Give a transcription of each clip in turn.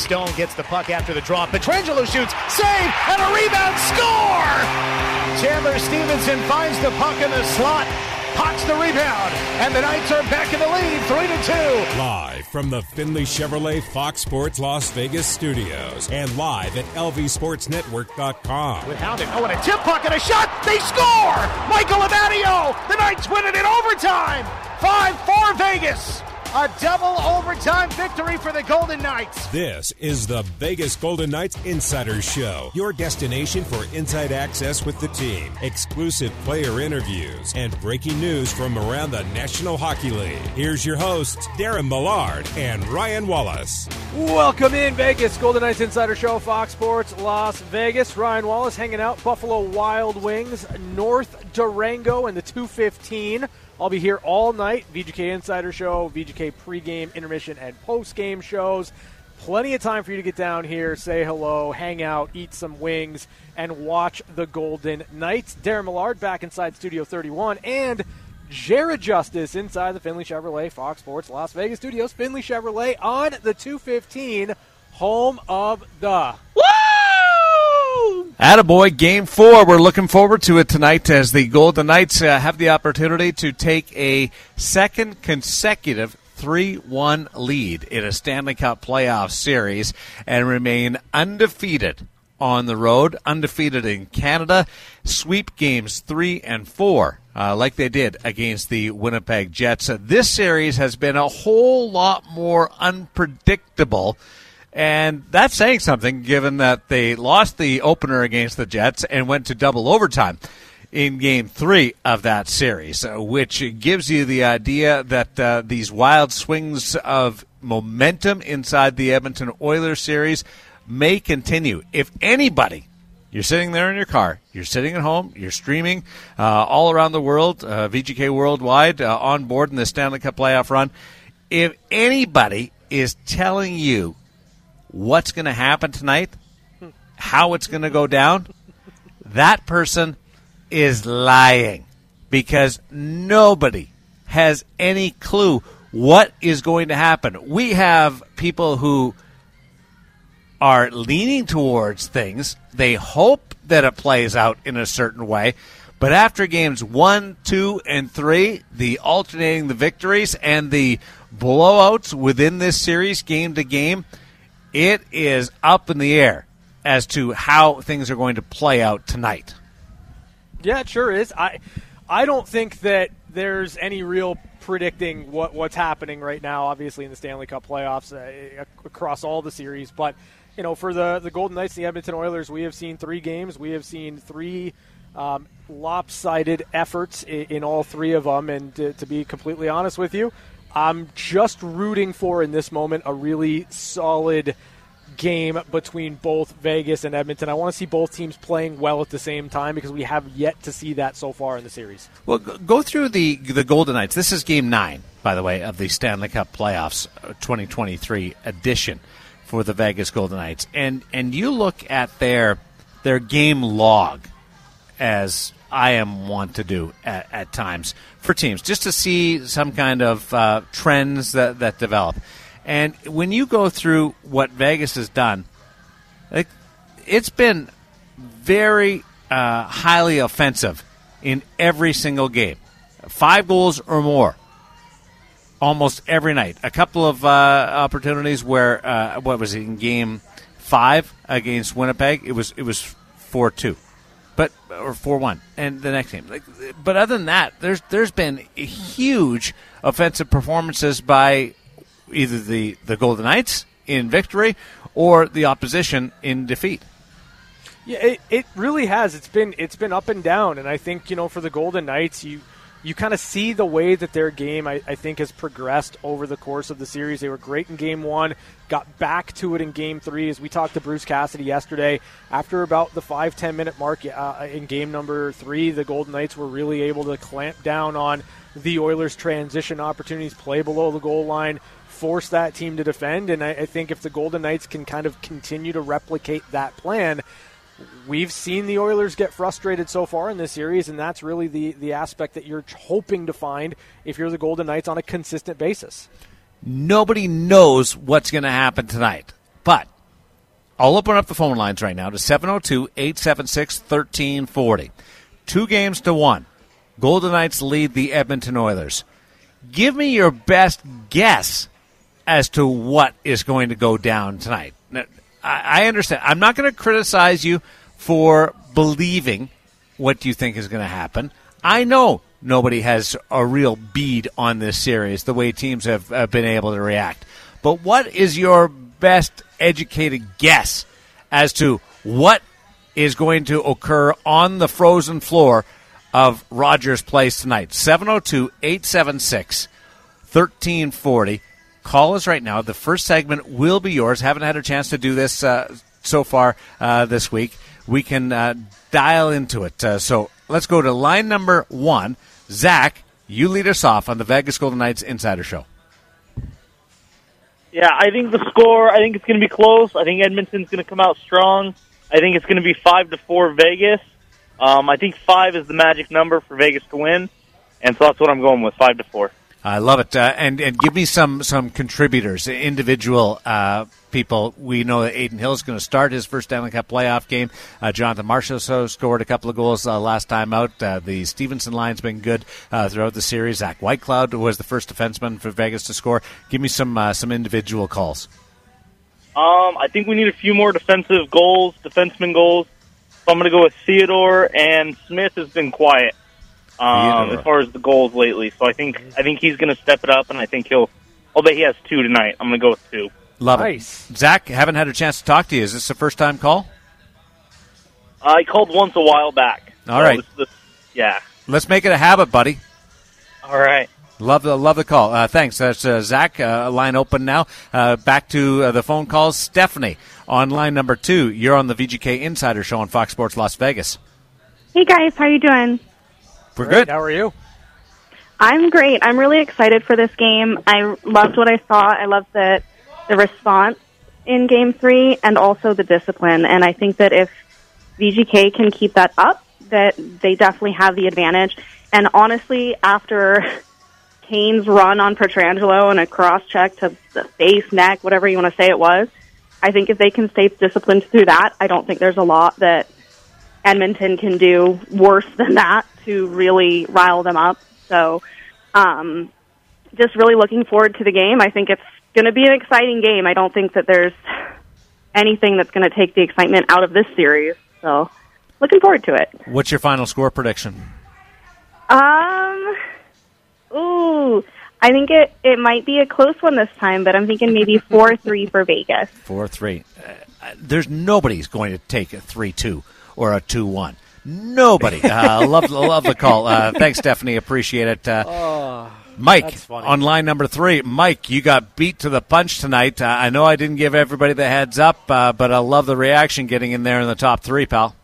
Stone gets the puck after the drop. Pietrangelo shoots, save, and a rebound, score! Chandler Stephenson finds the puck in the slot. pots the rebound, and the Knights are back in the lead, three to two. Live from the Findlay Chevrolet Fox Sports Las Vegas studios, and live at LVSportsNetwork.com. With Howden, oh, and a tip puck and a shot, they score! Michael Amadio, the Knights win it in overtime. Five four Vegas. A double overtime victory for the Golden Knights. This is the Vegas Golden Knights Insider Show, your destination for inside access with the team, exclusive player interviews, and breaking news from around the National Hockey League. Here's your hosts, Darren Millard and Ryan Wallace. Welcome in, Vegas Golden Knights Insider Show, Fox Sports Las Vegas. Ryan Wallace hanging out, Buffalo Wild Wings, North Durango and the 215. I'll be here all night. VGK Insider Show, VGK pregame, intermission, and postgame shows. Plenty of time for you to get down here, say hello, hang out, eat some wings, and watch the Golden Knights. Darren Millard back inside Studio 31, and Jared Justice inside the Findlay Chevrolet Fox Sports Las Vegas studios. Findlay Chevrolet on the 215, home of the. Woo! Attaboy, game four. We're looking forward to it tonight as the Golden Knights uh, have the opportunity to take a second consecutive 3 1 lead in a Stanley Cup playoff series and remain undefeated on the road, undefeated in Canada, sweep games three and four, uh, like they did against the Winnipeg Jets. This series has been a whole lot more unpredictable and that's saying something given that they lost the opener against the Jets and went to double overtime in game three of that series, uh, which gives you the idea that uh, these wild swings of momentum inside the Edmonton Oilers series may continue. If anybody you're sitting there in your car. You're sitting at home. You're streaming uh, all around the world, uh, VGK Worldwide, uh, on board in the Stanley Cup playoff run. If anybody is telling you what's going to happen tonight, how it's going to go down, that person is lying because nobody has any clue what is going to happen. We have people who are leaning towards things. They hope that it plays out in a certain way. But after games one, two, and three, the alternating the victories and the blowouts within this series, game to game, it is up in the air as to how things are going to play out tonight. Yeah, it sure is. I I don't think that there's any real predicting what what's happening right now. Obviously, in the Stanley Cup playoffs uh, across all the series, but you know, for the the Golden Knights, and the Edmonton Oilers, we have seen three games. We have seen three um, lopsided efforts in, in, all three of them. And to, to be completely honest with you, I'm just rooting for in this moment a really solid game between both Vegas and Edmonton. I want to see both teams playing well at the same time because we have yet to see that so far in the series. Well, go through the the Golden Knights. This is game 9, by the way, of the Stanley Cup Playoffs uh, 2023 edition for the Vegas Golden Knights. And and you look at their their game log as I am want to do at, at times for teams, just to see some kind of uh, trends that, that develop. And when you go through what Vegas has done, like, it's been very uh, highly offensive in every single game. Five goals or more almost every night. A couple of uh, opportunities where, uh, what was it, in game five against Winnipeg? It was, it was 4 2 but or four one, and the next game. Like, but other than that, there's there's been huge offensive performances by either the the Golden Knights in victory or the opposition in defeat. Yeah, it, it really has. It's been it's been up and down, and I think you know for the Golden Knights, you you kind of see the way that their game, I, I, think, has progressed over the course of the series. They were great in game one, got back to it in game three. As we talked to Bruce Cassidy yesterday, after about the five ten minute mark uh, in game number three, the Golden Knights were really able to clamp down on the Oilers' transition opportunities, play below the goal line, force that team to defend. And I, I think if the Golden Knights can kind of continue to replicate that plan, we've seen the Oilers get frustrated so far in this series, and that's really the, the aspect that you're hoping to find if you're the Golden Knights on a consistent basis. Nobody knows what's going to happen tonight, but I'll open up the phone lines right now to 702 876 1340. Two games to one. Golden Knights lead the Edmonton Oilers. Give me your best guess as to what is going to go down tonight. I I understand. I'm not going to criticize you for believing what you think is going to happen. I know nobody has a real bead on this series the way teams have uh, been able to react. But what is your best educated guess as to what is going to occur on the frozen floor of Rogers Place tonight? 702 876 1340. Call us right now. The first segment will be yours. Haven't had a chance to do this uh, so far uh, this week. We can uh, dial into it. Uh, so let's go to line number one. Zach, you lead us off on the Vegas Golden Knights Insider Show. Yeah, I think the score. I think it's going to be close. I think Edmonton's going to come out strong. I think it's going to be five to four Vegas. Um, I think five is the magic number for Vegas to win, and so that's what I'm going with five to four. I love it. Uh, and and give me some some contributors, individual uh, people. We know that Adin Hill is going to start his first Stanley Cup playoff game. Uh, Jonathan so scored a couple of goals uh, last time out. Uh, the Stephenson line's been good uh, throughout the series. Zach Whitecloud was the first defenseman for Vegas to score. Give me some some individual calls. Um, I think we need a few more defensive goals, defenseman goals. So I'm going to go with Theodore and Smith has been quiet um, as far as the goals lately. So I think I think he's going to step it up, and I think he'll. Although he has two tonight, I'm going to go with two. Love Nice. it. Zach, haven't had a chance to talk to you. Is this a first time call? I called once a while back. All So right. this- this- yeah. Let's make it a habit, buddy. All right. Love the love the call. Uh, thanks. That's uh, Zach. Uh, line open now. Uh, back to uh, the phone calls. Stephanie on line number two. You're on the VGK Insider Show on Fox Sports Las Vegas. Hey guys, how you doing? We're Great. good. How are you? I'm great. I'm really excited for this game. I loved what I saw. I loved the the response in game 3 and also the discipline. And I think that if VGK can keep that up, that they definitely have the advantage. And honestly, after Kane's run on Pietrangelo and a cross check to the face, neck, whatever you want to say it was, I think if they can stay disciplined through that, I don't think there's a lot that Edmonton can do worse than that to really rile them up. So, um, just really looking forward to the game. I think it's going to be an exciting game. I don't think that there's anything that's going to take the excitement out of this series. So, looking forward to it. What's your final score prediction? Um, ooh, I think it it might be a close one this time, but I'm thinking maybe four three for Vegas. Four three. Uh, there's nobody's going to take a three two or a two one. Nobody. Uh, love love the call. Uh, thanks, Stephanie. Appreciate it. Uh, Mike on line number three. Mike, you got beat to the punch tonight. Uh, I know I didn't give everybody the heads up, uh, but I love the reaction getting in there in the top three, pal.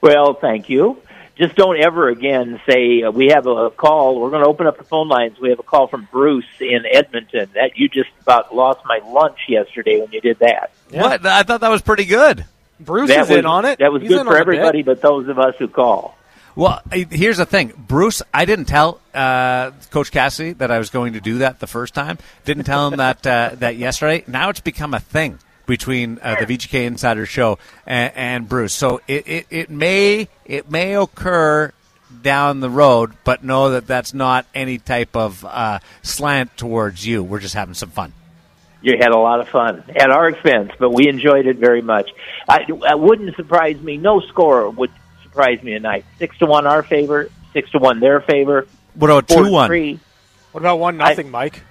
Well, thank you. Just don't ever again say uh, we have a call. We're going to open up the phone lines. We have a call from Bruce in Edmonton. That you just about lost my lunch yesterday when you did that. What? I thought that was pretty good. Bruce that is was, in on it. That was He's good for everybody, but those of us who call. Well, here's the thing, Bruce. I didn't tell uh, Coach Cassidy that I was going to do that the first time. Didn't tell him that uh, that yesterday. Now it's become a thing between uh, the VGK Insider Show and, and Bruce. So it, it, it may it may occur down the road, but know that that's not any type of uh, slant towards you. We're just having some fun. You had a lot of fun at our expense, but we enjoyed it very much. I, it wouldn't surprise me. No score would surprise me tonight. Six to one our favor, six to one their favor. What about Four two to one? three. What about one nothing, Mike?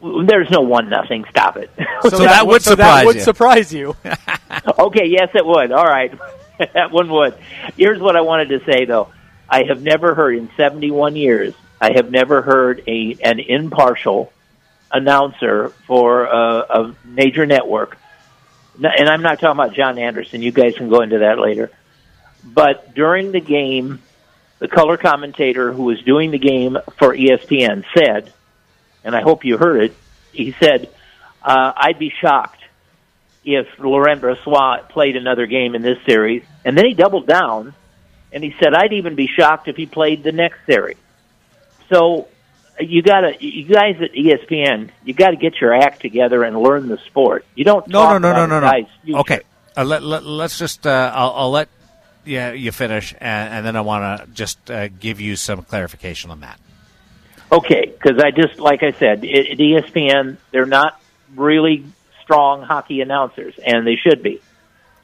There's no one nothing. Stop it. So that would so surprise that would you. surprise you. Okay, yes, it would. All right, that one would. Here's what I wanted to say, though. I have never heard in 71 years. I have never heard a an impartial announcer for a, a major network, and I'm not talking about John Anderson. You guys can go into that later. But during the game, the color commentator who was doing the game for ESPN said, and I hope you heard it. He said, uh, "I'd be shocked if Laurent Brossoit played another game in this series. And then he doubled down and he said, I'd even be shocked if he played the next series. So you gotta, you guys at ESPN, you gotta get your act together and learn the sport. You don't No, no, no, no, no, no. Okay, Uh, let, let, us just, uh, I'll, I'll, let yeah, you finish, and, and then I want to just uh, give you some clarification on that. Okay, because I just, like I said, at ESPN, they're not really strong hockey announcers, and they should be.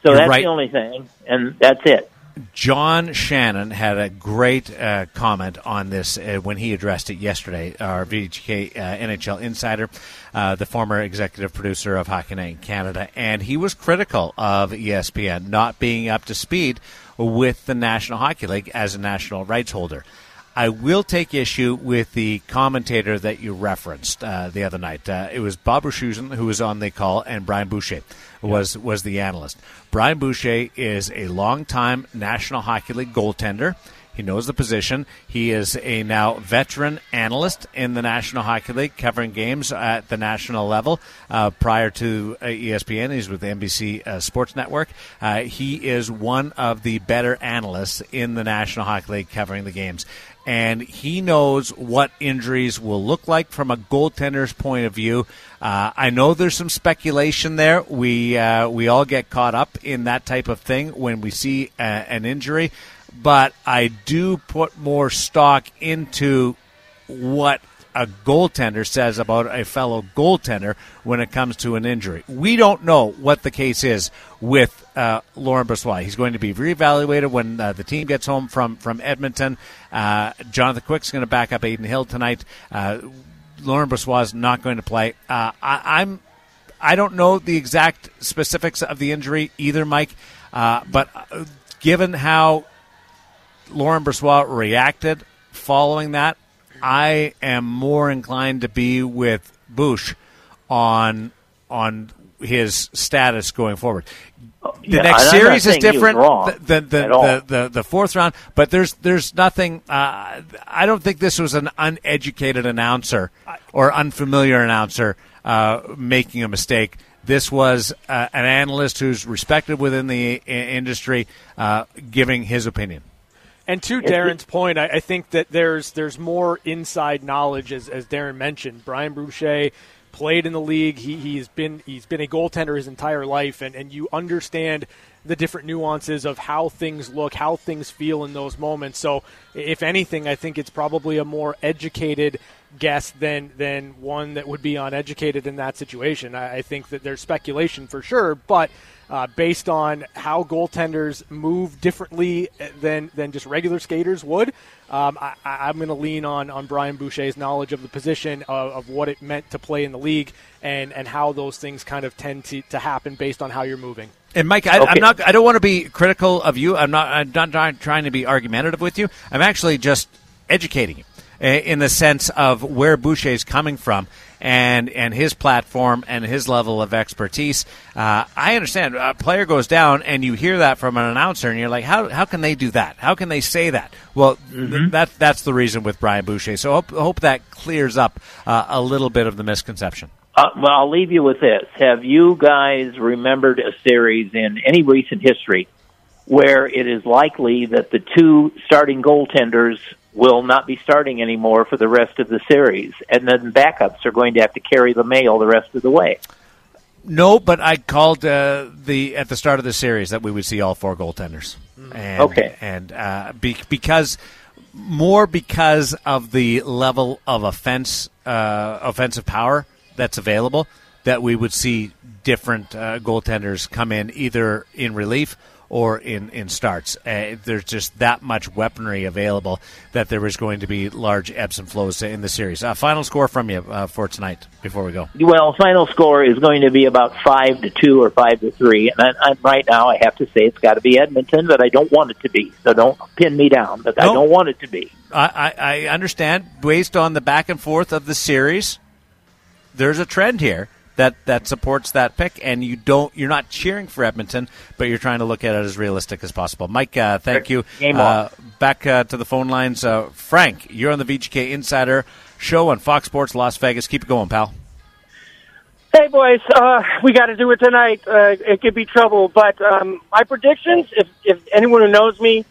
So You're that's right. the only thing, and that's it. John Shannon had a great uh, comment on this uh, when he addressed it yesterday. Our VGK uh, NHL insider, uh, the former executive producer of Hockey Night in Canada, and he was critical of ESPN not being up to speed with the National Hockey League as a national rights holder. I will take issue with the commentator that you referenced uh, the other night. Uh, it was Bob Wischusen who was on the call, and Brian Boucher was was the analyst. Brian Boucher is a longtime National Hockey League goaltender. He knows the position. He is a now veteran analyst in the National Hockey League, covering games at the national level. Uh, prior to uh, ESPN, he's with the NBC uh, Sports Network. Uh, he is one of the better analysts in the National Hockey League, covering the games and he knows what injuries will look like from a goaltender's point of view. Uh, I know there's some speculation there. We uh, we all get caught up in that type of thing when we see uh, an injury, but I do put more stock into what a goaltender says about a fellow goaltender when it comes to an injury. We don't know what the case is with uh, Laurent Brossoit. He's going to be reevaluated when uh, the team gets home from from Edmonton. Uh, Jonathan Quick's going to back up Adin Hill tonight. Uh, Laurent Brossoit is not going to play. Uh, I, I'm. I don't know the exact specifics of the injury either, Mike. Uh, but given how Laurent Brossoit reacted following that, I am more inclined to be with Bush on on his status going forward. The Yeah, next series is saying he was different than the, at the, the, the fourth round, but there's there's nothing. Uh, I don't think this was an uneducated announcer or unfamiliar announcer uh, making a mistake. This was uh, an analyst who's respected within the i- industry, uh, giving his opinion. And to Darren's point, I, I think that there's there's more inside knowledge, as, as Darren mentioned. Brian Boucher played in the league. He, he's been he's been a goaltender his entire life, and, and you understand the different nuances of how things look, how things feel in those moments. So, if anything, I think it's probably a more educated guess than than one that would be uneducated in that situation. I, I think that there's speculation for sure, but uh, based on how goaltenders move differently than than just regular skaters would. Um, I, I'm going to lean on on Brian Boucher's knowledge of the position of, of what it meant to play in the league and and how those things kind of tend to, to happen based on how you're moving. And Mike, I, Okay. I'm not. I don't want to be critical of you. I'm not. I'm not trying- trying to be argumentative with you. I'm actually just educating you eh, in the sense of where Boucher is coming from and and his platform and his level of expertise. Uh, I understand. A player goes down, and you hear that from an announcer, and you're like, how how can they do that? How can they say that? Well, th- that that's the reason with Brian Boucher. So hope hope that clears up uh, a little bit of the misconception. Uh, well, I'll leave you with this. Have you guys remembered a series in any recent history where it is likely that the two starting goaltenders will not be starting anymore for the rest of the series, and then backups are going to have to carry the mail the rest of the way? No, but I called uh, the at the start of the series that we would see all four goaltenders. And, Okay. and uh, be, because more because of the level of offense, uh, offensive power that's available, that we would see different uh, goaltenders come in either in relief or in in starts. Uh, there's just that much weaponry available that there is going to be large ebbs and flows in the series. Uh, final score from you uh, for tonight before we go. Well, final score is going to be about five to two or five to three, and I, I, right now I have to say it's got to be Edmonton, but I don't want it to be. So don't pin me down, but I don't want it to be. I, I, I understand based on the back and forth of the series, there's a trend here that, that supports that pick, and you don't you're not cheering for Edmonton, but you're trying to look at it as realistic as possible. Mike, uh, thank you. Game uh, back uh, to the phone lines, uh, Frank. You're on the VGK Insider Show on Fox Sports Las Vegas. Keep it going, pal. Hey boys, uh, we got to do it tonight. Uh, it could be trouble, but um, my predictions. If if anyone who knows me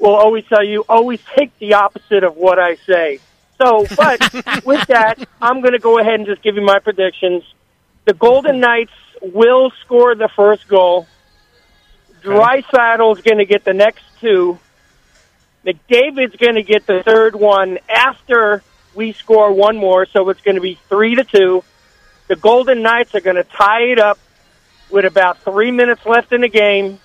will always tell you, always take the opposite of what I say. So, but with that, I'm going to go ahead and just give you my predictions. The Golden Knights will score the first goal. Dry Draisaitl's going to get the next two. McDavid's going to get the third one after we score one more, so it's going to be three to two. The Golden Knights are going to tie it up with about three minutes left in the game,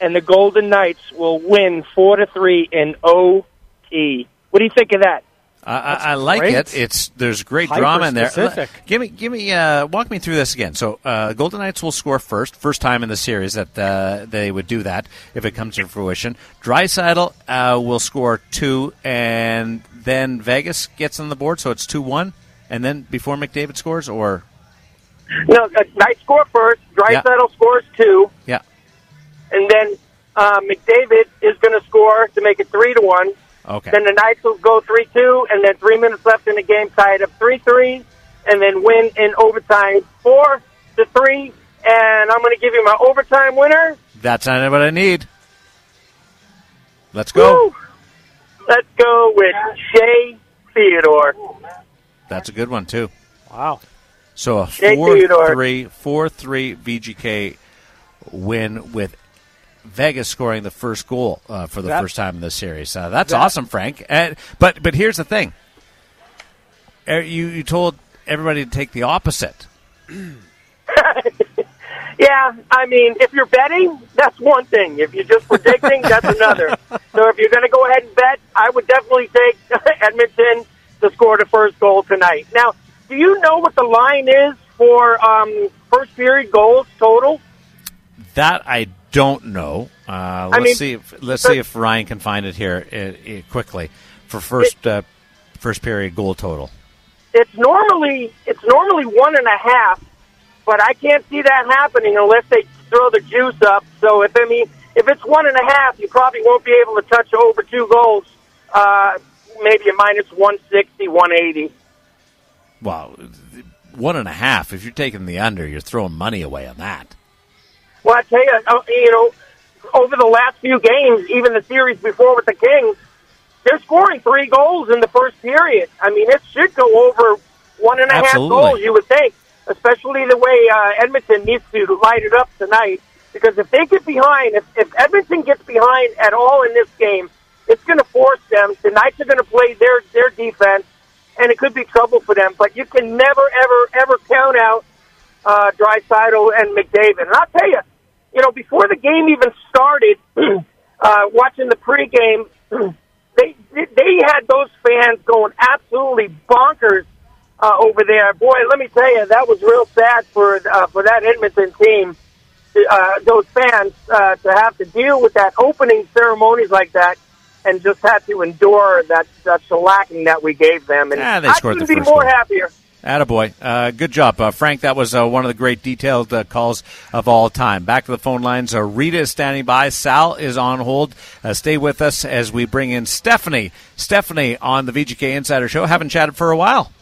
and the Golden Knights will win four to three in OT. What do you think of that? I, I, I like great. it. It's there's great drama in there. Hyper-specific. Give me, give me, uh, walk me through this again. So, uh, Golden Knights will score first, first time in the series that uh, they would do that if it comes to fruition. Draisaitl uh, will score two, and then Vegas gets on the board, so it's two one, and then before McDavid scores, or No, uh, Knights score first. Draisaitl scores two, yeah, and then uh, McDavid is going to score to make it three to one. Okay, Then the Knights will go three two, and then three minutes left in the game, tie it up three three, and then win in overtime four to three. And I'm going to give you my overtime winner. that's not what I need. Let's go. Woo! Let's go with Shea Theodore. That's a good one too. Wow. So a Jay 4 Theodore. 3, 4 3 VGK win with Vegas scoring the first goal uh, for the That- first time in this series. Uh, that's that- awesome, Frank. And, but but here's the thing. Uh, You you told everybody to take the opposite. Yeah, I mean, if you're betting, that's one thing. If you're just predicting, that's another. So if you're going to go ahead and bet, I would definitely take Edmonton to score the first goal tonight. Now, do you know what the line is for um, first period goals total? That I don't know. Uh, let's mean- see. If, let's see if Ryan can find it here uh, uh, quickly for first uh, first period goal total. It's normally it's normally one and a half, but I can't see that happening unless they throw the juice up. So if I mean if it's one and a half, you probably won't be able to touch over two goals. Uh, maybe a minus one sixty, one eighty. Wow, one and a half. If you're taking the under, you're throwing money away on that. Well, I tell you, uh, you know, over the last few games, even the series before with the Kings, they're scoring three goals in the first period. I mean, it should go over one and a half Absolutely. goals, you would think, especially the way uh, Edmonton needs to light it up tonight. Because if they get behind, if, if Edmonton gets behind at all in this game, it's going to force them. The Knights are going to play their their defense, and it could be trouble for them. But you can never, ever, ever count out uh, Draisaitl and McDavid. And I'll tell you, you know, before the game even started, uh, watching the pregame, they they had those fans going absolutely bonkers uh, over there. Boy, let me tell you, that was real sad for uh, for that Edmonton team. Uh, those fans uh, to have to deal with that opening ceremonies like that, and just had to endure that that shellacking that we gave them. And Ah, they I couldn't be more goal. happier. Attaboy. Uh, good job, uh, Frank. That was uh, one of the great detailed uh, calls of all time. Back to the phone lines. Uh, Rita is standing by. Sal is on hold. Uh, stay with us as we bring in Stephanie. Stephanie on the VGK Insider Show. Haven't chatted for a while.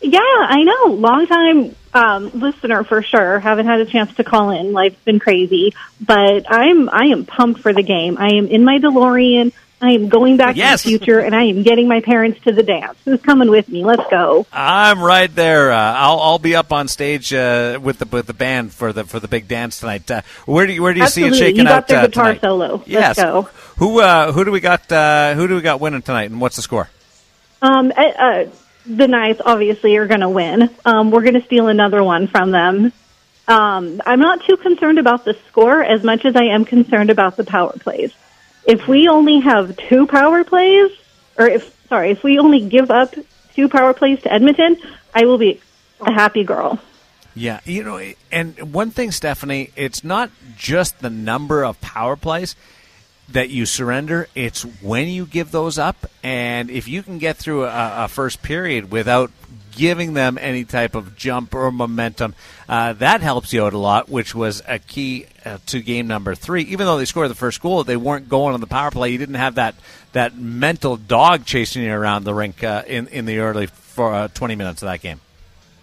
Yeah, I know. Long time um, listener for sure. Haven't had a chance to call in. Life's been crazy, but I'm I am pumped for the game. I am in my DeLorean. I am going back Yes. to the future, and I am getting my parents to the dance. Who's coming with me? Let's go. I'm right there. Uh, I'll, I'll be up on stage uh, with the with the band for the for the big dance tonight. Uh, where do you where do you see it shaking You got out their uh, guitar tonight? solo. Let's Yes. go. Who uh, who do we got? Uh, who do we got winning tonight? And what's the score? Um, the Knights obviously are going to win. Um, we're going to steal another one from them. Um, I'm not too concerned about the score as much as I am concerned about the power plays. If we only have two power plays, or if sorry, if we only give up two power plays to Edmonton, I will be a happy girl. Yeah, you know, and one thing, Stephanie, it's not just the number of power plays that you surrender; it's when you give those up, and if you can get through a, a first period without giving them any type of jump or momentum, uh, that helps you out a lot, which was a key uh, to game number three. Even though they scored the first goal, they weren't going on the power play. You didn't have that that mental dog chasing you around the rink uh, in in the early for uh, twenty minutes of that game.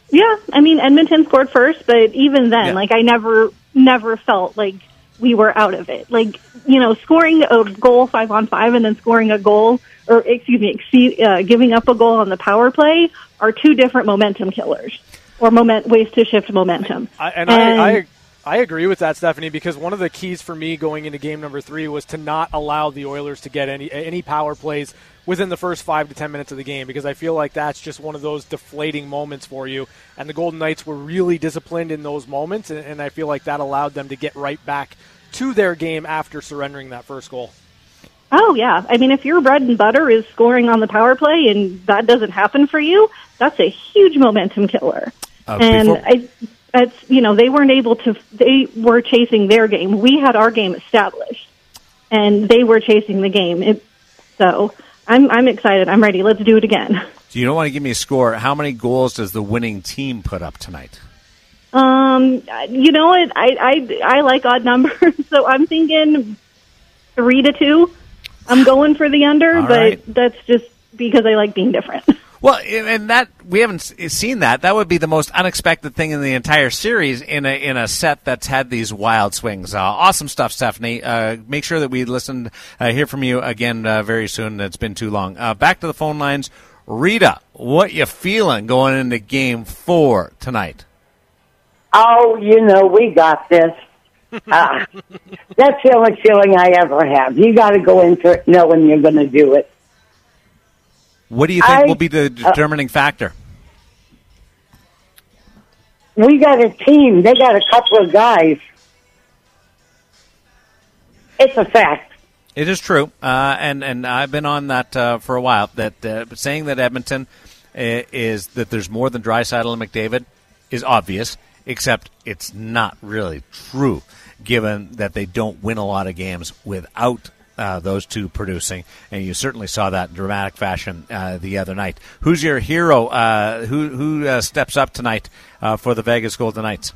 Yeah, I mean Edmonton scored first, but even then, Yeah. like I never, never felt like we were out of it. Like you know, scoring a goal five on five and then scoring a goal, or excuse me, exceed, uh, giving up a goal on the power play are two different momentum killers or moment ways to shift momentum. I, and, I, I I agree with that, Stephanie, because one of the keys for me going into game number three was to not allow the Oilers to get any any power plays within the first five to ten minutes of the game, because I feel like that's just one of those deflating moments for you. And the Golden Knights were really disciplined in those moments, and, and I feel like that allowed them to get right back to their game after surrendering that first goal. Oh yeah, I mean, if your bread and butter is scoring on the power play and that doesn't happen for you, that's a huge momentum killer. Uh, and before- I, it's you know they weren't able to. They were chasing their game. We had our game established, and they were chasing the game. It, so I'm I'm excited. I'm ready. Let's do it again. Do you don't want to give me a score? How many goals does the winning team put up tonight? Um, you know what? I I I like odd numbers, so I'm thinking three to two. I'm going for the under, All but right. that's just because I like being different. Well, and that we haven't seen that. That would be the most unexpected thing in the entire series in a in a set that's had these wild swings. Uh, awesome stuff, Stephanie. Uh, make sure that we listen, uh, hear from you again uh, very soon. It's been too long. Uh, back to the phone lines. Rita, what you feeling going into Game Four tonight? Oh, you know, we got this. Uh, that's the only feeling I ever have. You got to go into it knowing you're going to do it. What do you think I- will be the determining factor? We got a team. They got a couple of guys. It's a fact. It is true, uh, and and I've been on that uh, for a while. That uh, saying that Edmonton uh, is that there's more than Draisaitl and McDavid is obvious, except it's not really true, given that they don't win a lot of games without uh, those two producing, and you certainly saw that in dramatic fashion uh, the other night. Who's your hero? Uh, who who uh, steps up tonight uh, for the Vegas Golden Knights?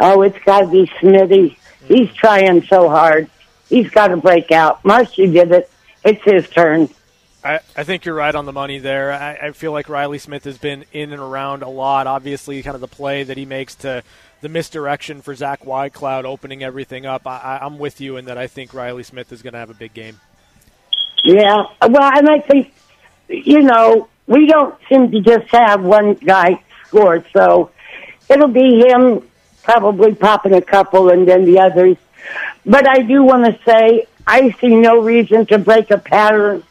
Oh, it's got to be Smitty. He's trying so hard. He's got to break out. Marshy did it. It's his turn. I, I think you're right on the money there. I, I feel like Reilly Smith has been in and around a lot. Obviously, kind of the play that he makes to the misdirection for Zach Whitecloud opening everything up. I, I'm with you in that I think Reilly Smith is going to have a big game. Yeah. Well, and I think, you know, we don't seem to just have one guy score, so it'll be him probably popping a couple and then the others. But I do want to say I see no reason to break a pattern.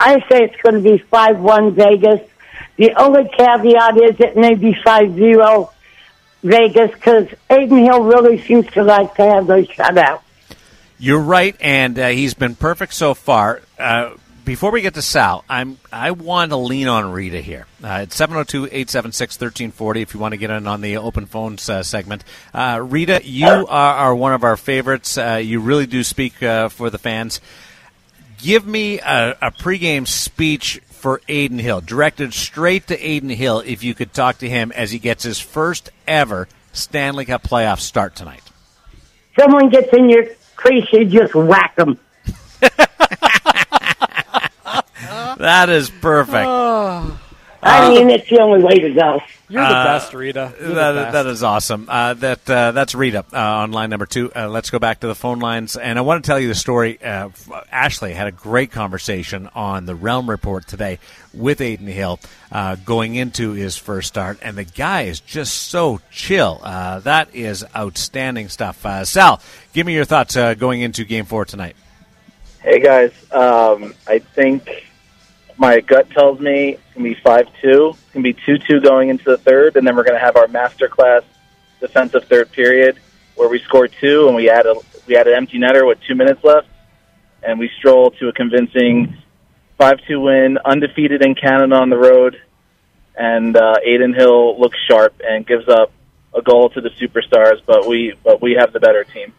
I say it's going to be 5-1 Vegas. The only caveat is it may be 5-0 Vegas because Adin Hill really seems to like to have those shutouts. You're right, and uh, he's been perfect so far. Uh, before we get to Sal, I'm I want to lean on Rita here. Uh, it's 702-876-1340 if you want to get in on the open phones uh, segment. Uh, Rita, you are, are one of our favorites. Uh, you really do speak uh, for the fans. Give me a, a pregame speech for Adin Hill, directed straight to Adin Hill. If you could talk to him as he gets his first ever Stanley Cup playoff start tonight. Someone gets in your crease, you just whack them. That is perfect. Oh. I mean, it's the only way to go. You're the Uh, best, Rita. You're the best. that is awesome. Uh, that uh, that's Rita uh, on line number two. Uh, let's go back to the phone lines, and I want to tell you the story. Uh, Ashley had a great conversation on the Realm Report today with Adin Hill uh, going into his first start, and the guy is just so chill. Uh, that is outstanding stuff. Uh, Sal, give me your thoughts uh, going into Game Four tonight. Hey guys, um, I think my gut tells me it's gonna be five two. It's gonna be two two going into the third, and then we're gonna have our masterclass defensive third period where we score two and we add a we add an empty netter with two minutes left, and we stroll to a convincing five two win, undefeated in Canada on the road, and uh, Adin Hill looks sharp and gives up a goal to the superstars, but we but we have the better team.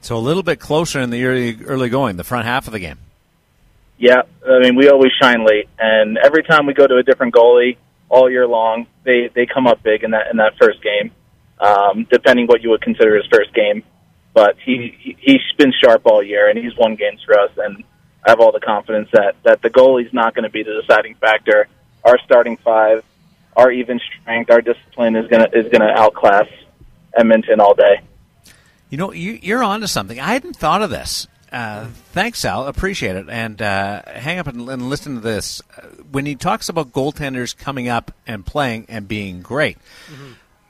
So a little bit closer in the early early going, the front half of the game. Yeah, I mean we always shine late, and every time we go to a different goalie all year long, they they come up big in that in that first game, um, depending what you would consider his first game. But he he- he's been sharp all year, and he's won games for us, and I have all the confidence that that the goalie's not going to be the deciding factor. Our starting five, our even strength, our discipline is gonna is gonna outclass Edmonton all day. You know, you, you're onto something. I hadn't thought of this. Uh, thanks, Al. Appreciate it. And uh, hang up and, and listen to this. When he talks about goaltenders coming up and playing and being great,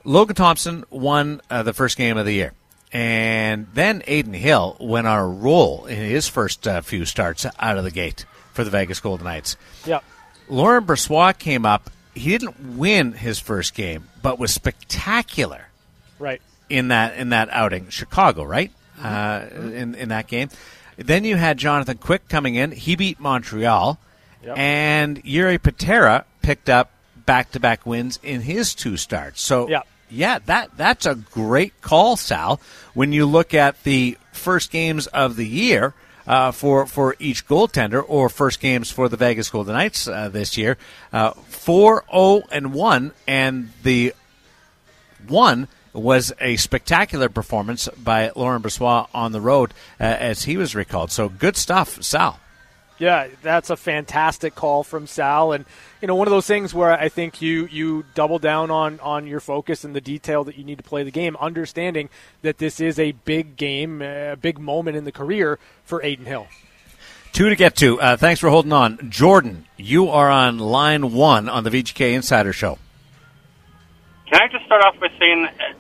Logan Thompson won uh, the first game of the year. And then Adin Hill went on a roll in his first uh, few starts out of the gate for the Vegas Golden Knights. Yeah. Laurent Brossoit came up. He didn't win his first game, but was spectacular Right. in that in that outing. Chicago, right? Uh, in in that game. Then you had Jonathan Quick coming in. He beat Montreal, Yep. and Jiri Patera picked up back to back wins in his two starts. So Yeah. yeah, that that's a great call, Sal. When you look at the first games of the year. Uh, for for each goaltender, or first games for the Vegas Golden Knights uh, this year, uh, four zero and one, and the one was a spectacular performance by Laurent Brossoit on the road uh, as he was recalled. So good stuff, Sal. Yeah, that's a fantastic call from Sal, and you know one of those things where I think you you double down on on your focus and the detail that you need to play the game, understanding that this is a big game, a big moment in the career for Adin Hill. Two to get to. Uh, thanks for holding on. Jordan, you are on line one on the VGK Insider Show. Can I just start off by saying uh,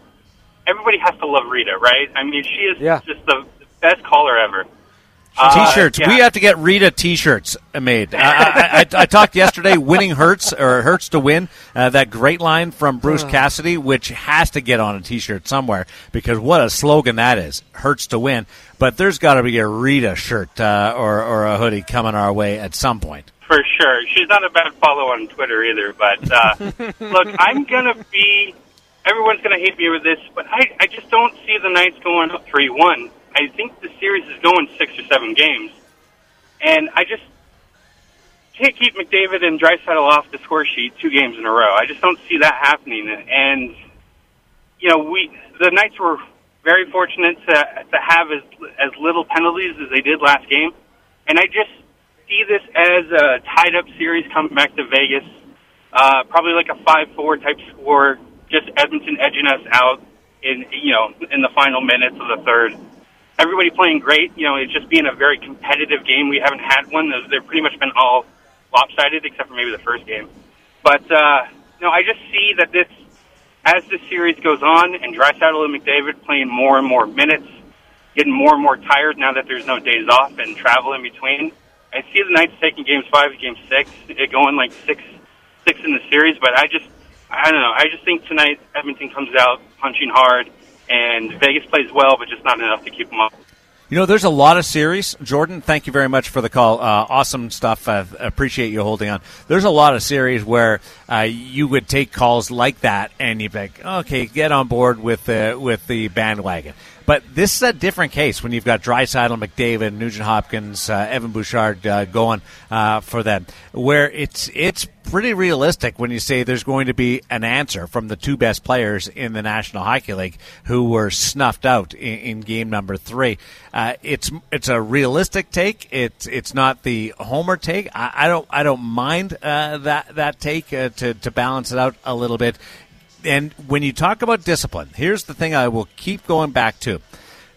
everybody has to love Rita, right? I mean, she is Yeah. just the best caller ever. Uh, T-shirts. yeah. We have to get Rita T-shirts made. I, I, I, I talked yesterday. Winning hurts or hurts to win. Uh, that great line from Bruce Cassidy, which has to get on a T-shirt somewhere because what a slogan that is. Hurts to win. But there's got to be a Rita shirt uh, or or a hoodie coming our way at some point. For sure. She's not a bad follow on Twitter either, but uh, look, I'm going to be. Everyone's going to hate me with this, but I, I just don't see the Knights going up 3 1. I think the series is going six or seven games. And I just can't keep McDavid and Draisaitl off the score sheet two games in a row. I just don't see that happening. And, you know, we the Knights were very fortunate to, to have as, as little penalties as they did last game. And I just see this as a tied up series coming back to Vegas. Uh, probably like a 5-4 type score, just Edmonton edging us out in, you know, in the final minutes of the third. Everybody playing great. You know, it's just being a very competitive game. We haven't had one. They've pretty much been all lopsided except for maybe the first game. But, uh, you know, I just see that this, as this series goes on and Draisaitl and McDavid playing more and more minutes, getting more and more tired now that there's no days off and travel in between. I see the Knights taking games five, game six, it going like six, six in the series. But I just, I don't know. I just think tonight Edmonton comes out punching hard, and Vegas plays well, but just not enough to keep them up. You know, there's a lot of series. Jordan, thank you very much for the call. Uh, awesome stuff. I appreciate you holding on. There's a lot of series where uh, you would take calls like that, and be like, okay, get on board with the with the bandwagon. But this is a different case when you've got Draisaitl, McDavid, Nugent Hopkins, uh, Evan Bouchard uh, going uh, for them, where it's it's pretty realistic when you say there's going to be an answer from the two best players in the National Hockey League who were snuffed out in, in game number three. Uh, it's it's a realistic take. It's it's not the homer take. I, I don't I don't mind uh, that that take uh, to to balance it out a little bit. And when you talk about discipline, here's the thing I will keep going back to.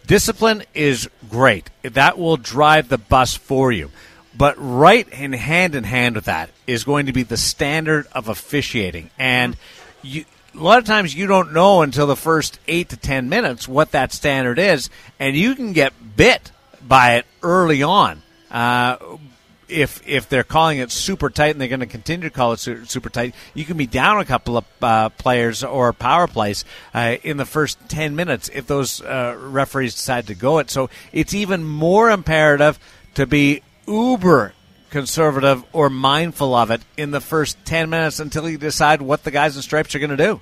Discipline is great. That will drive the bus for you. But right in hand in hand with that is going to be the standard of officiating. And you, a lot of times you don't know until the first eight to ten minutes what that standard is, and you can get bit by it early on. Uh, if if they're calling it super tight and they're going to continue to call it su- super tight, you can be down a couple of uh, players or power plays uh, in the first ten minutes if those uh, referees decide to go it. So it's even more imperative to be uber conservative or mindful of it in the first ten minutes until you decide what the guys in stripes are going to do.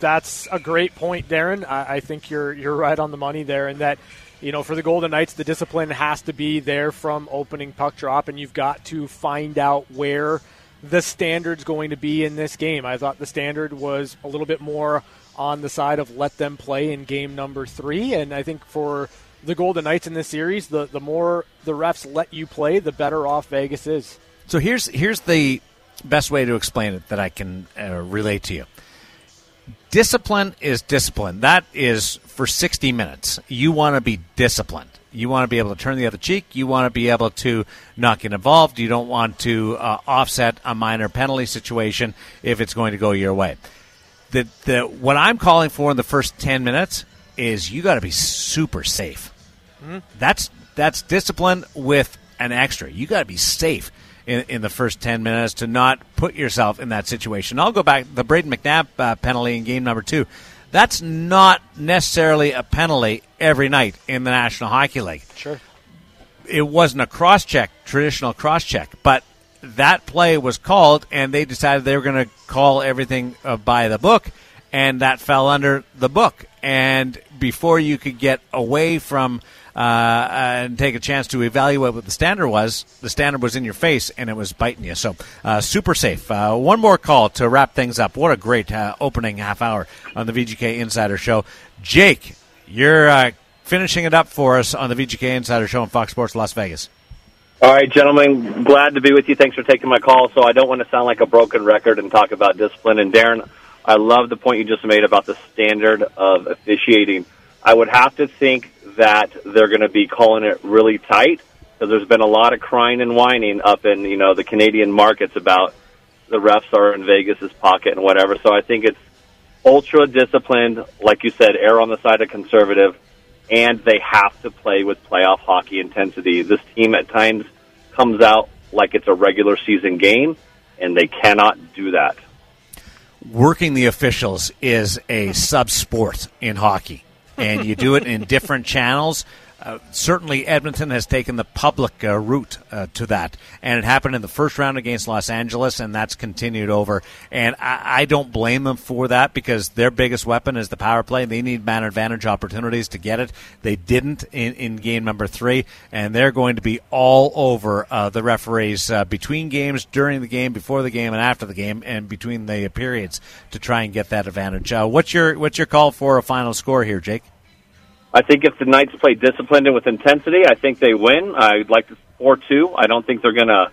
That's a great point, Darren. I, I think you're you're right on the money there, and that you know for the Golden Knights, the discipline has to be there from opening puck drop, and you've got to find out where the standard's going to be in this game. I thought the standard was a little bit more on the side of let them play in game number three, and I think for the Golden Knights in this series, the the more the refs let you play, the better off Vegas is. So here's here's the best way to explain it that I can uh, relate to you. Discipline is discipline. That is for 60 minutes. You want to be disciplined. You want to be able to turn the other cheek. You want to be able to not get involved. You don't want to uh, offset a minor penalty situation if it's going to go your way. the, the what I'm calling for in the first ten minutes is you got to be super safe. Mm-hmm. That's that's discipline with an extra. You got to be safe in, in the first ten minutes to not put yourself in that situation. I'll go back the Brayden McNabb uh, penalty in game number two. That's not necessarily a penalty every night in the National Hockey League. Sure. It wasn't a cross check, traditional cross check, but that play was called, and they decided they were going to call everything uh, by the book, and that fell under the book. And before you could get away from and take a chance to evaluate what the standard was, the standard was in your face and it was biting you. So uh, super safe. Uh, one more call to wrap things up. What a great uh, opening half hour on the VGK Insider Show. Jake, you're uh, finishing it up for us on the VGK Insider Show on Fox Sports Las Vegas. All right, gentlemen, glad to be with you. Thanks for taking my call. So I don't want to sound like a broken record and talk about discipline. And Darren, I love the point you just made about the standard of officiating. I would have to think that they're going to be calling it really tight because there's been a lot of crying and whining up in you know the Canadian markets about the refs are in Vegas's pocket and whatever. So I think it's ultra disciplined, like you said, err on the side of conservative, and they have to play with playoff hockey intensity. This team at times comes out like it's a regular season game, and they cannot do that. Working the officials is a sub sport in hockey and you do it in different channels. Uh, certainly, Edmonton has taken the public uh, route uh, to that, and it happened in the first round against Los Angeles, and that's continued over. And I, I don't blame them for that because their biggest weapon is the power play. They need man advantage opportunities to get it. They didn't in, in game number three, and they're going to be all over uh, the referees uh, between games, during the game, before the game, and after the game, and between the periods to try and get that advantage. What's your what's your call for a final score here, Jake? I think if the Knights play disciplined and with intensity, I think they win. I'd like to four two. I don't think they're gonna.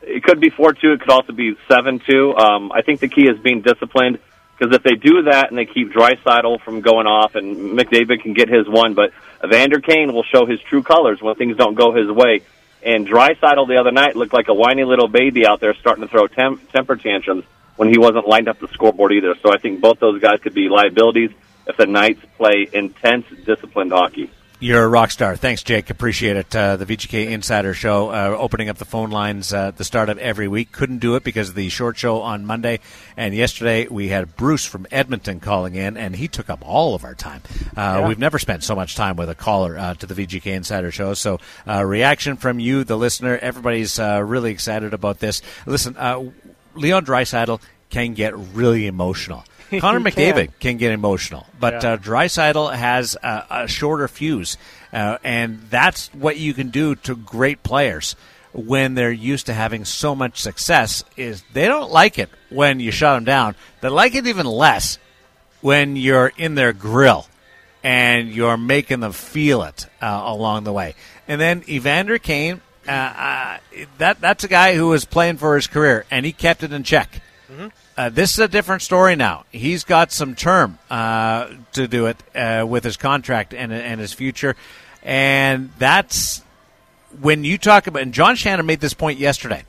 It could be four two. It could also be seven two. Um, I think the key is being disciplined because if they do that and they keep Draisaitl from going off and McDavid can get his one, but Evander Kane will show his true colors when things don't go his way. And Draisaitl the other night looked like a whiny little baby out there starting to throw temp- temper tantrums when he wasn't lined up the scoreboard either. So I think both those guys could be liabilities if the Knights play intense, disciplined hockey. You're a rock star. Thanks, Jake. Appreciate it. Uh, the VGK Insider Show uh, opening up the phone lines uh, at the start of every week. Couldn't do it because of the short show on Monday. And yesterday we had Bruce from Edmonton calling in, and he took up all of our time. Uh, yeah. We've never spent so much time with a caller uh, to the VGK Insider Show. So, uh, reaction from you, the listener. Everybody's really excited about this. Listen, Leon Draisaitl can get really emotional. Connor McDavid can. can. get emotional, but yeah. uh, has a, a, shorter fuse, uh, and that's what you can do to great players when they're used to having so much success. Is they don't like it when you shut them down. They like it even less when you're in their grill and you're making them feel it uh, along the way. And then Evander Kane, uh, uh, that that's a guy who was playing for his career, and he kept it in check. Mm-hmm. Uh, this is a different story now. He's got some term uh, to do it uh, with his contract and, and his future. And that's when you talk about, and John Shannon made this point yesterday.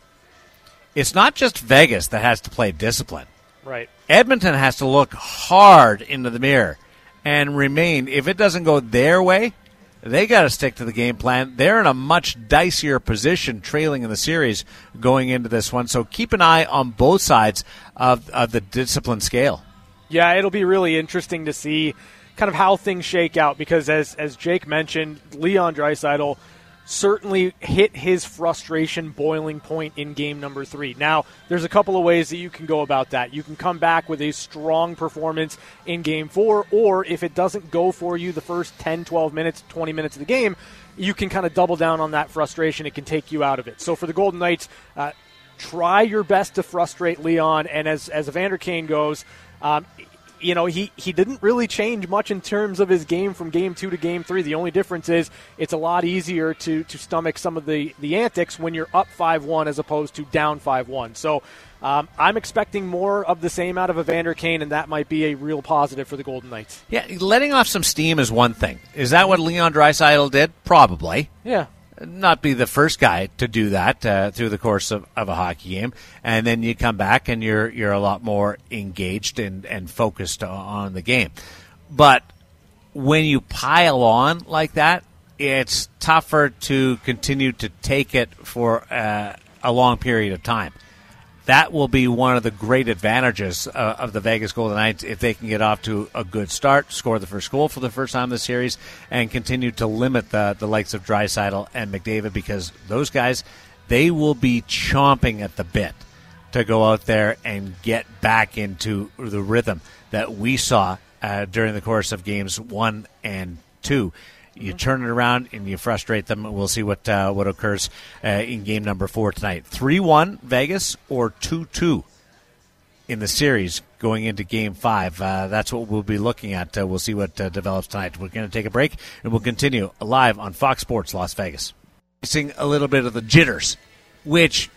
It's not just Vegas that has to play discipline. Right. Edmonton has to look hard into the mirror and remain. If it doesn't go their way, they got to stick to the game plan. They're in a much dicier position trailing in the series going into this one. So keep an eye on both sides of, of the discipline scale. Yeah, it'll be really interesting to see kind of how things shake out because as as Jake mentioned, Leon Draisaitl – certainly hit his frustration boiling point in game number three. Now, there's a couple of ways that you can go about that. You can come back with a strong performance in game four, or if it doesn't go for you the first 10, 12 minutes, 20 minutes of the game, you can kind of double down on that frustration. It can take you out of it. So for the Golden Knights, uh, try your best to frustrate Leon. And as, as Evander Kane goes, um, you know, he, he didn't really change much in terms of his game from game two to game three. The only difference is it's a lot easier to, to stomach some of the, the antics when you're up 5 1 as opposed to down 5 1. So um, I'm expecting more of the same out of Evander Kane, and that might be a real positive for the Golden Knights. Yeah, letting off some steam is one thing. Is that what Leon Draisaitl did? Probably. Yeah. Not be the first guy to do that uh, through the course of, of a hockey game, and then you come back and you're you're a lot more engaged and, and focused on the game. But when you pile on like that, it's tougher to continue to take it for uh, a long period of time. That will be one of the great advantages uh, of the Vegas Golden Knights if they can get off to a good start, score the first goal for the first time in the series, and continue to limit the, the likes of Draisaitl and McDavid because those guys, they will be chomping at the bit to go out there and get back into the rhythm that we saw uh, during the course of games one and two. You turn it around and you frustrate them. We'll see what uh, what occurs uh, in game number four tonight. Three one Vegas or two two in the series going into game five. Uh, that's what we'll be looking at. Uh, we'll see what uh, develops tonight. We're going to take a break and we'll continue live on Fox Sports Las Vegas. Seeing a little bit of the jitters, which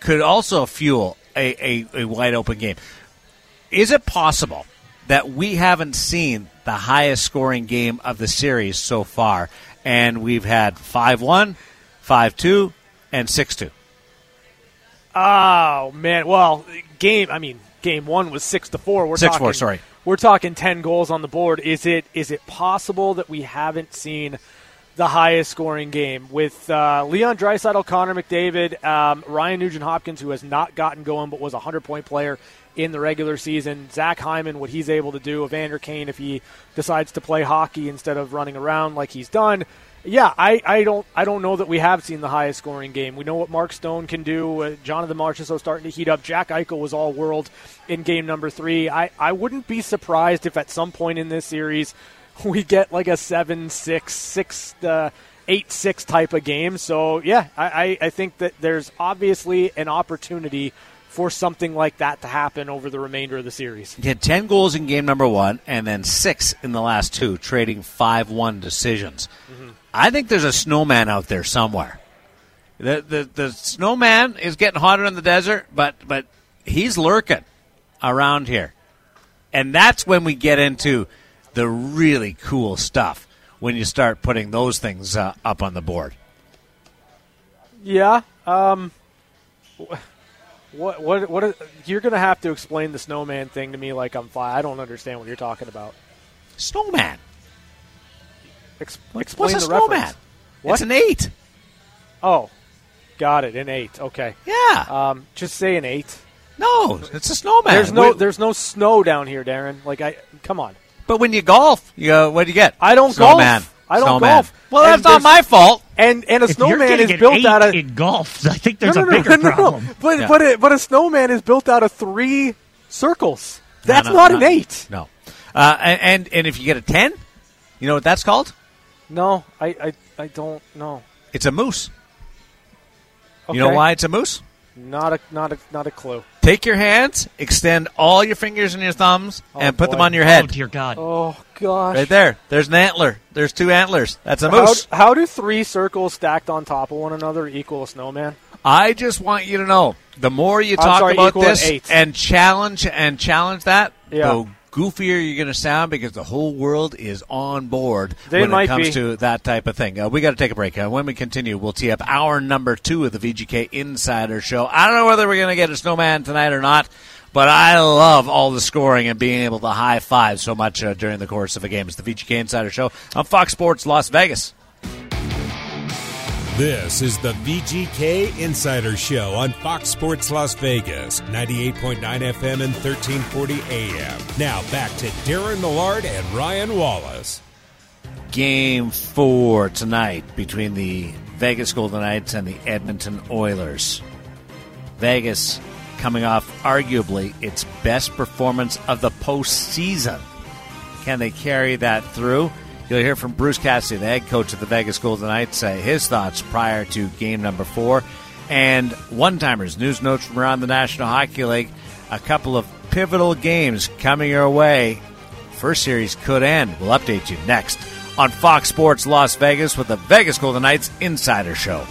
could also fuel a, a, a wide open game. Is it possible that we haven't seen the highest scoring game of the series so far, and we've had 5 1, 5 2, and 6 2. Oh man, well, game. I mean, game one was six to four. We're 6 talking, 4, sorry. We're talking ten goals on the board. Is it is it possible that we haven't seen the highest scoring game with uh, Leon Draisaitl, Connor McDavid, um, Ryan Nugent Hopkins, who has not gotten going but was a hundred point player in the regular season. Zach Hyman, what he's able to do. Evander Kane, if he decides to play hockey instead of running around like he's done. Yeah, I, I don't I don't know that we have seen the highest scoring game. We know what Mark Stone can do. Uh, Jonathan Marchessault starting to heat up. Jack Eichel was all world in game number three. I, I wouldn't be surprised if at some point in this series we get like a seven six six uh, eight six type of game. So yeah, I, I, I think that there's obviously an opportunity for something like that to happen over the remainder of the series. He had 10 goals in game number one and then six in the last two, trading 5 1 decisions. I think there's a snowman out there somewhere. The, the, the snowman is getting hotter in the desert, but, but he's lurking around here. And that's when we get into the really cool stuff when you start putting those things uh, up on the board. Yeah. Um, what what what? You're going to have to explain the snowman thing to me like I'm five. I don't understand what you're talking about. Snowman. Ex- What's explain a the snowman? reference. What? It's an eight. Oh, got it. An eight. Okay. Yeah. Um, just say an eight. No, it's a snowman. There's no We- there's no snow down here, Darren. Like I come on. But when you golf, you go, what do you get? I don't Snowman. golf. I don't Snowman. golf. Well, that's not my fault. And and a If snowman is built out of in golf. I think there's no, a no, no, bigger no, no, problem. But Yeah. but a, but a snowman is built out of three circles. That's No, no, not no. an eight. No. Uh, and, and and if you get a ten, you know what that's called? No, I I, I don't know. It's a moose. Okay. You know why it's a moose? Not a not a not a clue. Take your hands, extend all your fingers and your thumbs, Oh, and put them on your head. Oh dear God! Oh gosh. Right there. There's an antler. There's two antlers. That's a How, moose. how do three circles stacked on top of one another equal a snowman? I just want you to know the more you I'm talk sorry, about equal an this and challenge and challenge that, Yeah. the goofier you're going to sound because the whole world is on board They when it comes be. to that type of thing. Uh, we got to take a break. Uh, when we continue, we'll tee up our number two of the VGK Insider Show. I don't know whether we're going to get a snowman tonight or not. But I love all the scoring and being able to high five so much uh, during the course of a game. It's the VGK Insider Show on Fox Sports Las Vegas. This is the VGK Insider Show on Fox Sports Las Vegas, 98.9 FM and 1340 AM. Now back to Darren Millard and Ryan Wallace. game four tonight between the Vegas Golden Knights and the Edmonton Oilers. Vegas coming off arguably its best performance of the postseason. Can they carry that through? You'll hear from Bruce Cassidy, the head coach of the Vegas Golden Knights, uh, his thoughts prior to game number four. And one timers, news notes from around the National Hockey League. A couple of pivotal games coming your way First series could end. We'll update you next on Fox Sports Las Vegas with the Vegas Golden Knights Insider Show.